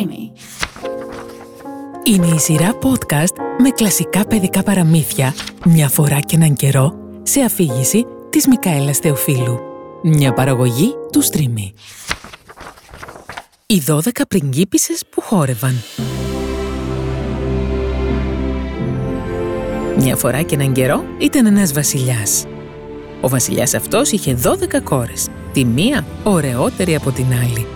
Streamy. Είναι η σειρά podcast με κλασικά παιδικά παραμύθια μια φορά και έναν καιρό σε αφήγηση της Μικαέλας Θεοφίλου. Μια παραγωγή του Streamy. Οι 12 πριγκίπισσες που χόρευαν. Μια φορά και έναν καιρό ήταν ένας βασιλιάς. Ο βασιλιάς αυτός είχε 12 κόρες, τη μία ωραιότερη από την άλλη.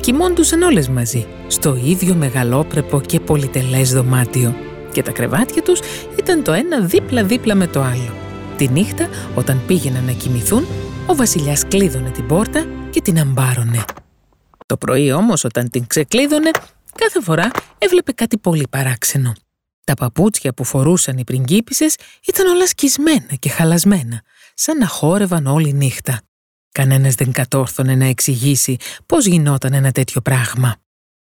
Κοιμώντουσαν όλες μαζί, στο ίδιο μεγαλόπρεπο και πολυτελές δωμάτιο και τα κρεβάτια τους ήταν το ένα δίπλα-δίπλα με το άλλο. Τη νύχτα, όταν πήγαιναν να κοιμηθούν, ο βασιλιάς κλείδωνε την πόρτα και την αμπάρωνε. Το πρωί όμως, όταν την ξεκλείδωνε, κάθε φορά έβλεπε κάτι πολύ παράξενο. Τα παπούτσια που φορούσαν οι πριγκίπισσες ήταν όλα σκισμένα και χαλασμένα, σαν να χόρευαν όλη νύχτα. Κανένας δεν κατόρθωνε να εξηγήσει πώς γινόταν ένα τέτοιο πράγμα.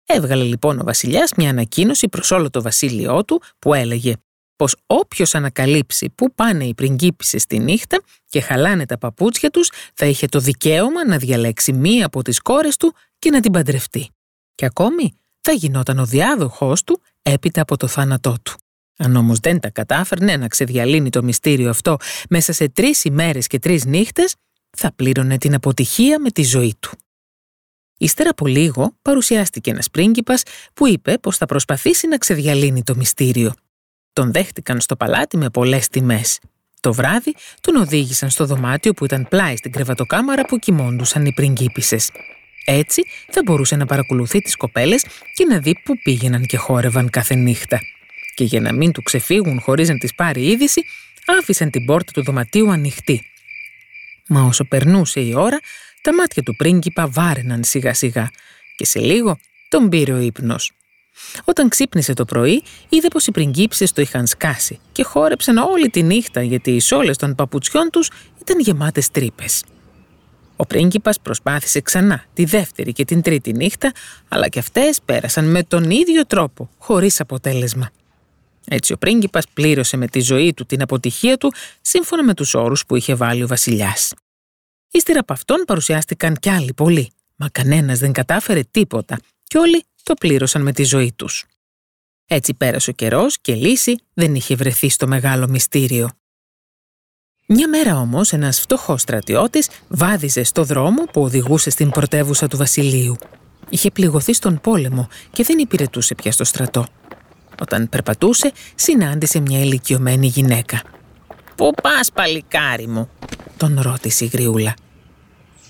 Έβγαλε λοιπόν ο βασιλιάς μια ανακοίνωση προς όλο το βασίλειό του που έλεγε πως όποιος ανακαλύψει πού πάνε οι πριγκίπισσες τη νύχτα και χαλάνε τα παπούτσια τους θα είχε το δικαίωμα να διαλέξει μία από τις κόρες του και να την παντρευτεί. Και ακόμη θα γινόταν ο διάδοχός του έπειτα από το θάνατό του. Αν όμως δεν τα κατάφερνε να ξεδιαλύνει το μυστήριο αυτό μέσα σε τρεις ημέρες και τρεις νύχτες, θα πλήρωνε την αποτυχία με τη ζωή του. Ύστερα από λίγο παρουσιάστηκε ένας πρίγκιπας που είπε πως θα προσπαθήσει να ξεδιαλύνει το μυστήριο. Τον δέχτηκαν στο παλάτι με πολλές τιμές. Το βράδυ τον οδήγησαν στο δωμάτιο που ήταν πλάι στην κρεβατοκάμαρα που κοιμώντουσαν οι πριγκίπισσες. Έτσι θα μπορούσε να παρακολουθεί τις κοπέλες και να δει που πήγαιναν και χόρευαν κάθε νύχτα. Και για να μην του ξεφύγουν χωρίς να τις πάρει είδηση, άφησαν την πόρτα του δωματίου ανοιχτή. Μα όσο περνούσε η ώρα, τα μάτια του πρίγκιπα βάραιναν σιγά σιγά και σε λίγο τον πήρε ο ύπνος. Όταν ξύπνησε το πρωί, είδε πως οι πριγκίψες το είχαν σκάσει και χόρεψαν όλη τη νύχτα γιατί οι σόλες των παπουτσιών τους ήταν γεμάτες τρύπες. Ο πρίγκιπας προσπάθησε ξανά τη δεύτερη και την τρίτη νύχτα, αλλά και αυτές πέρασαν με τον ίδιο τρόπο, χωρίς αποτέλεσμα. Έτσι ο πρίγκιπας πλήρωσε με τη ζωή του την αποτυχία του σύμφωνα με τους όρους που είχε βάλει ο βασιλιάς. Ύστερα από αυτόν παρουσιάστηκαν κι άλλοι πολλοί, μα κανένας δεν κατάφερε τίποτα και όλοι το πλήρωσαν με τη ζωή τους. Έτσι πέρασε ο καιρός και λύση δεν είχε βρεθεί στο μεγάλο μυστήριο. Μια μέρα όμως ένας φτωχός στρατιώτης βάδιζε στο δρόμο που οδηγούσε στην πρωτεύουσα του βασιλείου. Είχε πληγωθεί στον πόλεμο και δεν υπηρετούσε πια στο στρατό. Όταν περπατούσε, συνάντησε μια ηλικιωμένη γυναίκα. «Πού πας, παλικάρι μου» τον ρώτησε η γριούλα.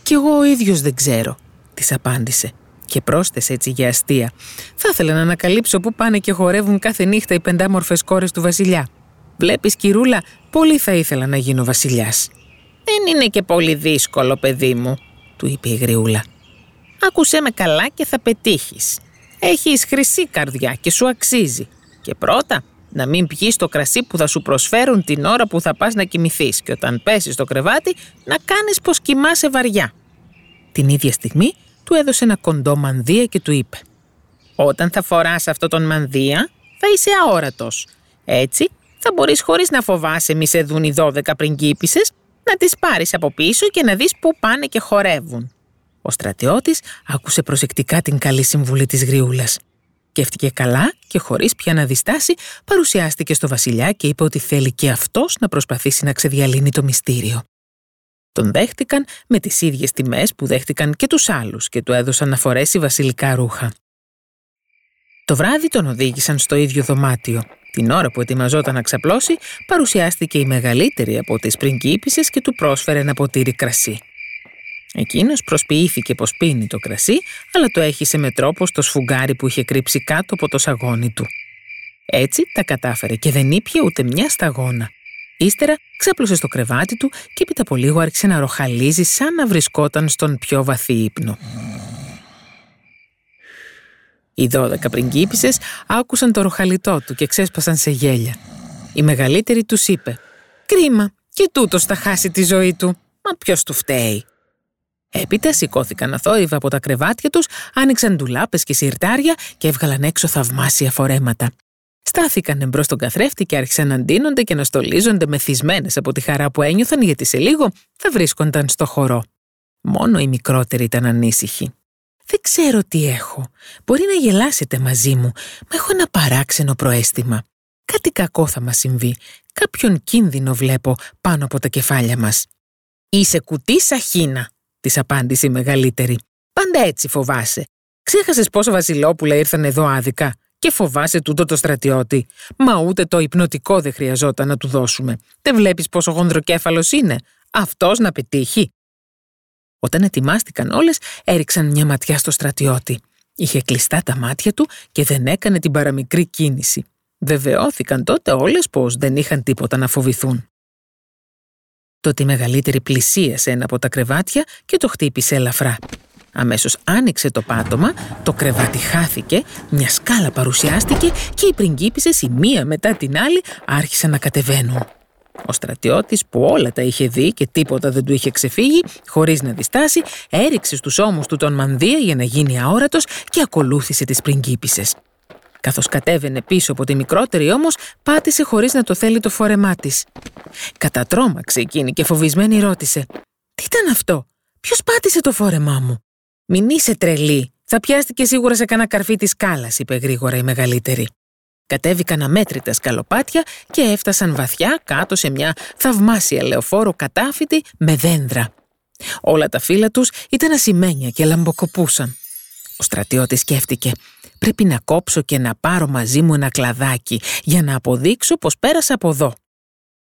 «Κι εγώ ο ίδιος δεν ξέρω», της απάντησε και πρόσθεσε έτσι για αστεία. «Θα ήθελα να ανακαλύψω πού πάνε και χορεύουν κάθε νύχτα οι πεντάμορφες κόρες του βασιλιά. Βλέπεις, κυρούλα, πολύ θα ήθελα να γίνω βασιλιάς». «Δεν είναι και πολύ δύσκολο, παιδί μου», του είπε η γριούλα. «Άκουσέ με καλά και θα πετύχεις. Έχεις χρυσή καρδιά και σου αξίζει. Και πρώτα να μην πιείς το κρασί που θα σου προσφέρουν την ώρα που θα πας να κοιμηθείς και όταν πέσεις στο κρεβάτι να κάνεις πως κοιμάσαι βαριά. Την ίδια στιγμή του έδωσε ένα κοντό μανδύα και του είπε «Όταν θα φοράς αυτό τον μανδύα θα είσαι αόρατος. Έτσι θα μπορείς χωρίς να φοβάσαι μη σε δουν οι δώδεκα πριγκίπισσες να τις πάρεις από πίσω και να δεις πού πάνε και χορεύουν». Ο στρατιώτης άκουσε προσεκτικά την καλή συμβουλή της γριούλας. Σκέφτηκε καλά και χωρίς πια να διστάσει, παρουσιάστηκε στο βασιλιά και είπε ότι θέλει και αυτός να προσπαθήσει να ξεδιαλύνει το μυστήριο. Τον δέχτηκαν με τις ίδιες τιμές που δέχτηκαν και τους άλλους και του έδωσαν να φορέσει βασιλικά ρούχα. Το βράδυ τον οδήγησαν στο ίδιο δωμάτιο. Την ώρα που ετοιμαζόταν να ξαπλώσει, παρουσιάστηκε η μεγαλύτερη από τις πριγκίπισσες και του πρόσφερε ένα ποτήρι κρασί. Εκείνος προσποιήθηκε πως πίνει το κρασί, αλλά το έχισε με τρόπο στο σφουγγάρι που είχε κρύψει κάτω από το σαγόνι του. Έτσι τα κατάφερε και δεν ήπια ούτε μια σταγόνα. Ύστερα ξάπλωσε στο κρεβάτι του και έπειτα από λίγο άρχισε να ροχαλίζει σαν να βρισκόταν στον πιο βαθύ ύπνο. Οι δώδεκα πριγκίπισσες άκουσαν το ροχαλιτό του και ξέσπασαν σε γέλια. Η μεγαλύτερη τους είπε «Κρίμα, και τούτος θα χάσει τη ζωή του. Μα ποιος του φταίει» Έπειτα σηκώθηκαν αθόρυβα από τα κρεβάτια τους, άνοιξαν ντουλάπες και σιρτάρια και έβγαλαν έξω θαυμάσια φορέματα. Στάθηκαν εμπρός στον καθρέφτη και άρχισαν να ντύνονται και να στολίζονται μεθυσμένες από τη χαρά που ένιωθαν γιατί σε λίγο θα βρίσκονταν στο χορό. Μόνο οι μικρότεροι ήταν ανήσυχοι. Δεν ξέρω τι έχω. Μπορεί να γελάσετε μαζί μου, μα έχω ένα παράξενο προέστημα. Κάτι κακό θα μας συμβεί. Κάποιον κίνδυνο βλέπω πάνω από τα κεφάλια μας. «Είσαι κουτί σαχίνα», της απάντησε η μεγαλύτερη. «Πάντα έτσι φοβάσαι. Ξέχασες πόσο βασιλόπουλα ήρθαν εδώ άδικα και φοβάσαι τούτο το στρατιώτη. Μα ούτε το υπνοτικό δεν χρειαζόταν να του δώσουμε. Δεν βλέπεις πόσο γονδροκέφαλος είναι. Αυτός να πετύχει. Όταν ετοιμάστηκαν όλες, έριξαν μια ματιά στο στρατιώτη. Είχε κλειστά τα μάτια του και δεν έκανε την παραμικρή κίνηση. Βεβαιώθηκαν τότε όλες πως δεν είχαν τίποτα να φοβηθούν. Τότε η μεγαλύτερη πλησίασε ένα από τα κρεβάτια και το χτύπησε ελαφρά. Αμέσως άνοιξε το πάτωμα, το κρεβάτι χάθηκε, μια σκάλα παρουσιάστηκε και οι πριγκίπισσες η μία μετά την άλλη άρχισαν να κατεβαίνουν. Ο στρατιώτης που όλα τα είχε δει και τίποτα δεν του είχε ξεφύγει, χωρίς να διστάσει, έριξε στους ώμους του τον μανδύα για να γίνει αόρατος και ακολούθησε τις πριγκίπισσες. Καθώς κατέβαινε πίσω από τη μικρότερη όμως, πάτησε χωρίς να το θέλει το φόρεμά της. Κατατρώμαξε εκείνη και φοβισμένη ρώτησε «Τι ήταν αυτό, ποιος πάτησε το φόρεμά μου» «Μην είσαι τρελή, θα πιάστηκε σίγουρα σε κανένα καρφί της σκάλας», είπε γρήγορα η μεγαλύτερη. Κατέβηκαν αμέτρητα σκαλοπάτια και έφτασαν βαθιά κάτω σε μια θαυμάσια λεωφόρο κατάφυτη με δέντρα. Όλα τα φύλλα τους ήταν ασημένια και λαμποκοπούσαν. Ο στρατιώτης σκέφτηκε «Πρέπει να κόψω και να πάρω μαζί μου ένα κλαδάκι για να αποδείξω πως πέρασα από εδώ».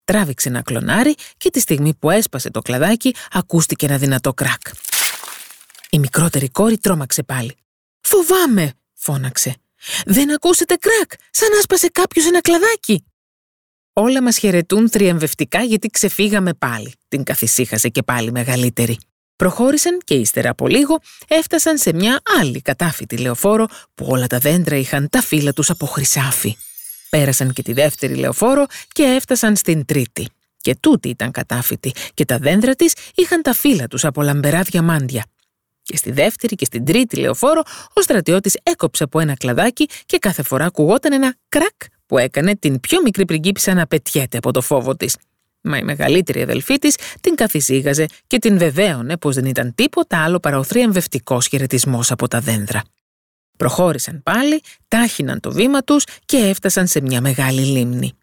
Τράβηξε ένα κλονάρι και τη στιγμή που έσπασε το κλαδάκι ακούστηκε ένα δυνατό κράκ. Η μικρότερη κόρη τρόμαξε πάλι. «Φοβάμαι», φώναξε. «Δεν ακούσετε κράκ, σαν άσπασε κάποιος ένα κλαδάκι». Όλα μας χαιρετούν θριαμβευτικά γιατί ξεφύγαμε πάλι, την καθησύχασε και πάλι μεγαλύτερη. Προχώρησαν και ύστερα από λίγο έφτασαν σε μια άλλη κατάφυτη λεωφόρο που όλα τα δέντρα είχαν τα φύλλα τους από χρυσάφι. Πέρασαν και τη δεύτερη λεωφόρο και έφτασαν στην τρίτη. Και τούτη ήταν κατάφυτη και τα δέντρα της είχαν τα φύλλα τους από λαμπερά διαμάντια. Και στη δεύτερη και στην τρίτη λεωφόρο ο στρατιώτης έκοψε από ένα κλαδάκι και κάθε φορά ακουγόταν ένα κρακ που έκανε την πιο μικρή πριγκίπισσα να πετιέται από το φόβο της. Μα η μεγαλύτερη αδελφή της την καθησύγαζε και την βεβαίωνε πως δεν ήταν τίποτα άλλο παρά ο θριαμβευτικός χαιρετισμός από τα δέντρα. Προχώρησαν πάλι, τάχυναν το βήμα τους και έφτασαν σε μια μεγάλη λίμνη.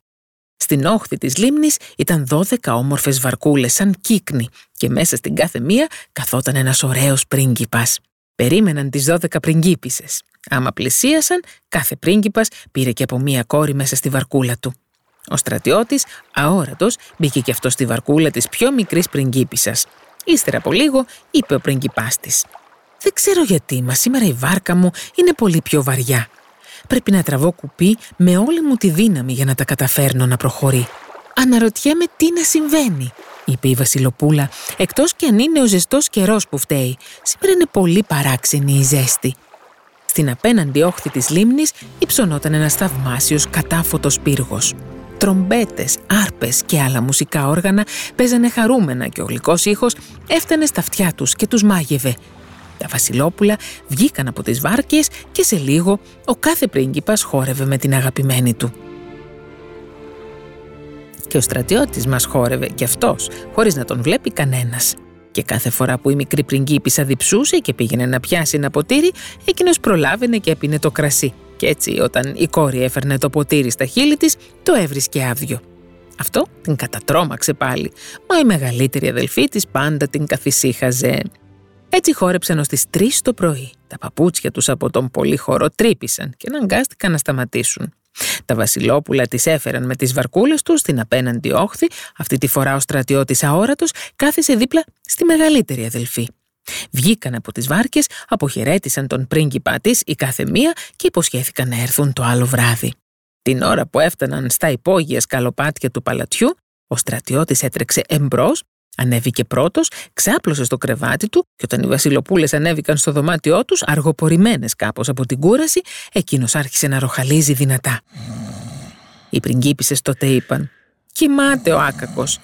Στην όχθη της λίμνης ήταν δώδεκα όμορφες βαρκούλες σαν κύκνη και μέσα στην κάθε μία καθόταν ένας ωραίος πρίγκιπας. Περίμεναν τις δώδεκα πριγκίπισσες. Άμα πλησίασαν, κάθε πρίγκιπας πήρε και από μία κόρη μέσα στη βαρκούλα του. Ο στρατιώτης, αόρατος, μπήκε και αυτό στη βαρκούλα της πιο μικρής πριγκίπισσας. Ύστερα από λίγο, είπε ο πριγκιπάς της. «Δεν ξέρω γιατί, μα σήμερα η βάρκα μου είναι πολύ πιο βαριά. Πρέπει να τραβώ κουπί με όλη μου τη δύναμη για να τα καταφέρνω να προχωρεί. Αναρωτιέμαι τι να συμβαίνει, είπε η Βασιλοπούλα, εκτός και αν είναι ο ζεστός καιρός που φταίει. Σήμερα είναι πολύ παράξενη η ζέστη. Στην απέναντι όχθη της λίμνης υψωνόταν ένας θαυμάσιος κατάφωτος πύργος. Τρομπέτες, άρπες και άλλα μουσικά όργανα παίζανε χαρούμενα και ο γλυκός ήχος έφτανε στα αυτιά τους και τους μάγευε, τα βασιλόπουλα βγήκαν από τις βάρκες και σε λίγο ο κάθε πρίγκιπας χόρευε με την αγαπημένη του. Και ο στρατιώτης μας χόρευε κι αυτός, χωρίς να τον βλέπει κανένας. Και κάθε φορά που η μικρή πριγκίπισσα διψούσε και πήγαινε να πιάσει ένα ποτήρι, εκείνος προλάβαινε και έπινε το κρασί. Και έτσι όταν η κόρη έφερνε το ποτήρι στα χείλη της, το έβρισκε άδειο. Αυτό την κατατρώμαξε πάλι, μα η μεγαλύτερη αδελφή της πάντα την καθησύχαζε. Έτσι χόρεψαν ως τις 3 το πρωί. Τα παπούτσια τους από τον πολύ χώρο τρύπησαν και αναγκάστηκαν να σταματήσουν. Τα βασιλόπουλα τις έφεραν με τις βαρκούλες τους στην απέναντι όχθη, αυτή τη φορά ο στρατιώτης αόρατος κάθισε δίπλα στη μεγαλύτερη αδελφή. Βγήκαν από τις βάρκες, αποχαιρέτησαν τον πρίγκιπά της η κάθε μία και υποσχέθηκαν να έρθουν το άλλο βράδυ. Την ώρα που έφταναν στα υπόγεια σκαλοπάτια του παλατιού, ο στρατιώτης έτρεξε εμπρός Ανέβηκε πρώτος, ξάπλωσε στο κρεβάτι του και όταν οι Βασιλοπούλες ανέβηκαν στο δωμάτιό τους, αργοπορημένες κάπως από την κούραση, εκείνος άρχισε να ροχαλίζει δυνατά. Οι πριγκίπισες τότε είπαν: Κοιμάται ο άκακος.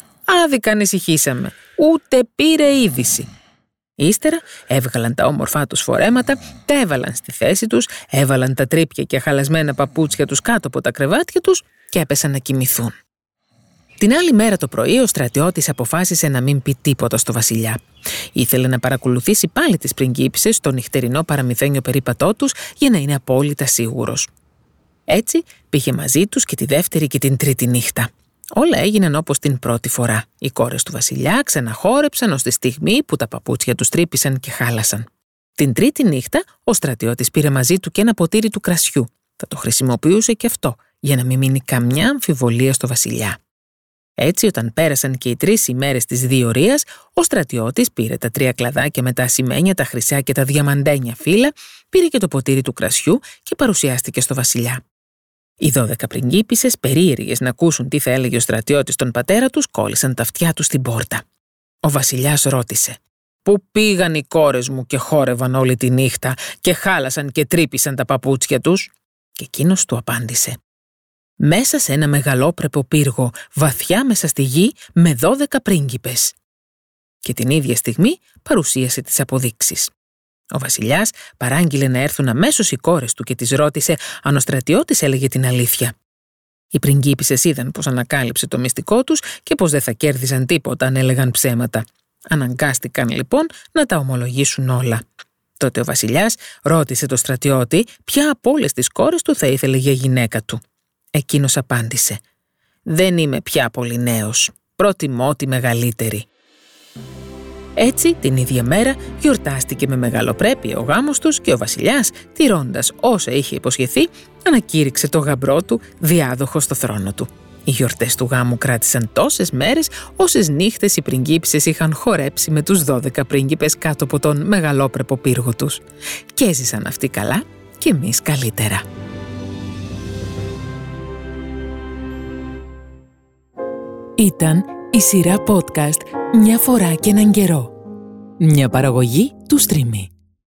Άδικα ανησυχήσαμε. Ούτε πήρε είδηση. Ύστερα έβγαλαν τα όμορφά τους φορέματα, τα έβαλαν στη θέση τους, έβαλαν τα τρύπια και χαλασμένα παπούτσια τους κάτω από τα κρεβάτια τους και έπεσαν να κοιμηθούν. Την άλλη μέρα το πρωί ο στρατιώτης αποφάσισε να μην πει τίποτα στο βασιλιά. Ήθελε να παρακολουθήσει πάλι τις πριγκίπισσες στο νυχτερινό παραμυθένιο περίπατό τους για να είναι απόλυτα σίγουρος. Έτσι πήγε μαζί τους και τη δεύτερη και την τρίτη νύχτα. Όλα έγιναν όπως την πρώτη φορά. Οι κόρες του βασιλιά ξαναχόρεψαν ως τη στιγμή που τα παπούτσια τους τρύπησαν και χάλασαν. Την τρίτη νύχτα ο στρατιώτης πήρε μαζί του και ένα ποτήρι του κρασιού. Θα το χρησιμοποιούσε και αυτό για να μην μείνει καμιά αμφιβολία στο βασιλιά. Έτσι, όταν πέρασαν και οι τρεις ημέρες της διορίας, ο στρατιώτης πήρε τα τρία κλαδάκια με τα ασημένια, τα χρυσά και τα διαμαντένια φύλλα, πήρε και το ποτήρι του κρασιού και παρουσιάστηκε στο βασιλιά. Οι δώδεκα πριγκίπισες, περίεργες να ακούσουν τι θα έλεγε ο στρατιώτης στον πατέρα τους, κόλλησαν τα αυτιά τους στην πόρτα. Ο βασιλιάς ρώτησε: Πού πήγαν οι κόρες μου και χόρευαν όλη τη νύχτα και χάλασαν και τρύπησαν τα παπούτσια τους; Και εκείνος του απάντησε: μέσα σε ένα μεγαλόπρεπο πύργο, βαθιά μέσα στη γη, με δώδεκα πρίγκιπες. Και την ίδια στιγμή παρουσίασε τις αποδείξεις. Ο βασιλιάς παράγγειλε να έρθουν αμέσως οι κόρες του και τις ρώτησε αν ο στρατιώτης έλεγε την αλήθεια. Οι πριγκίπισσες είδαν πως ανακάλυψε το μυστικό τους και πως δεν θα κέρδιζαν τίποτα αν έλεγαν ψέματα. Αναγκάστηκαν λοιπόν να τα ομολογήσουν όλα. Τότε ο βασιλιάς ρώτησε το στρατιώτη ποια από όλες τις κόρες του θα ήθελε για γυναίκα του. Εκείνος απάντησε «Δεν είμαι πια πολύ νέος. Προτιμώ τη μεγαλύτερη». Έτσι, την ίδια μέρα γιορτάστηκε με μεγαλοπρέπεια ο γάμος τους και ο βασιλιάς, τηρώντας όσα είχε υποσχεθεί, ανακήρυξε το γαμπρό του διάδοχο στο θρόνο του. Οι γιορτές του γάμου κράτησαν τόσες μέρες, όσες νύχτες οι πριγκίψες είχαν χορέψει με τους 12 πρίγκιπες κάτω από τον μεγαλόπρεπο πύργο τους. Και έζησαν αυτοί καλά και εμείς καλύτερα. Ήταν η σειρά podcast «Μια φορά και έναν καιρό». Μια παραγωγή του Streamy.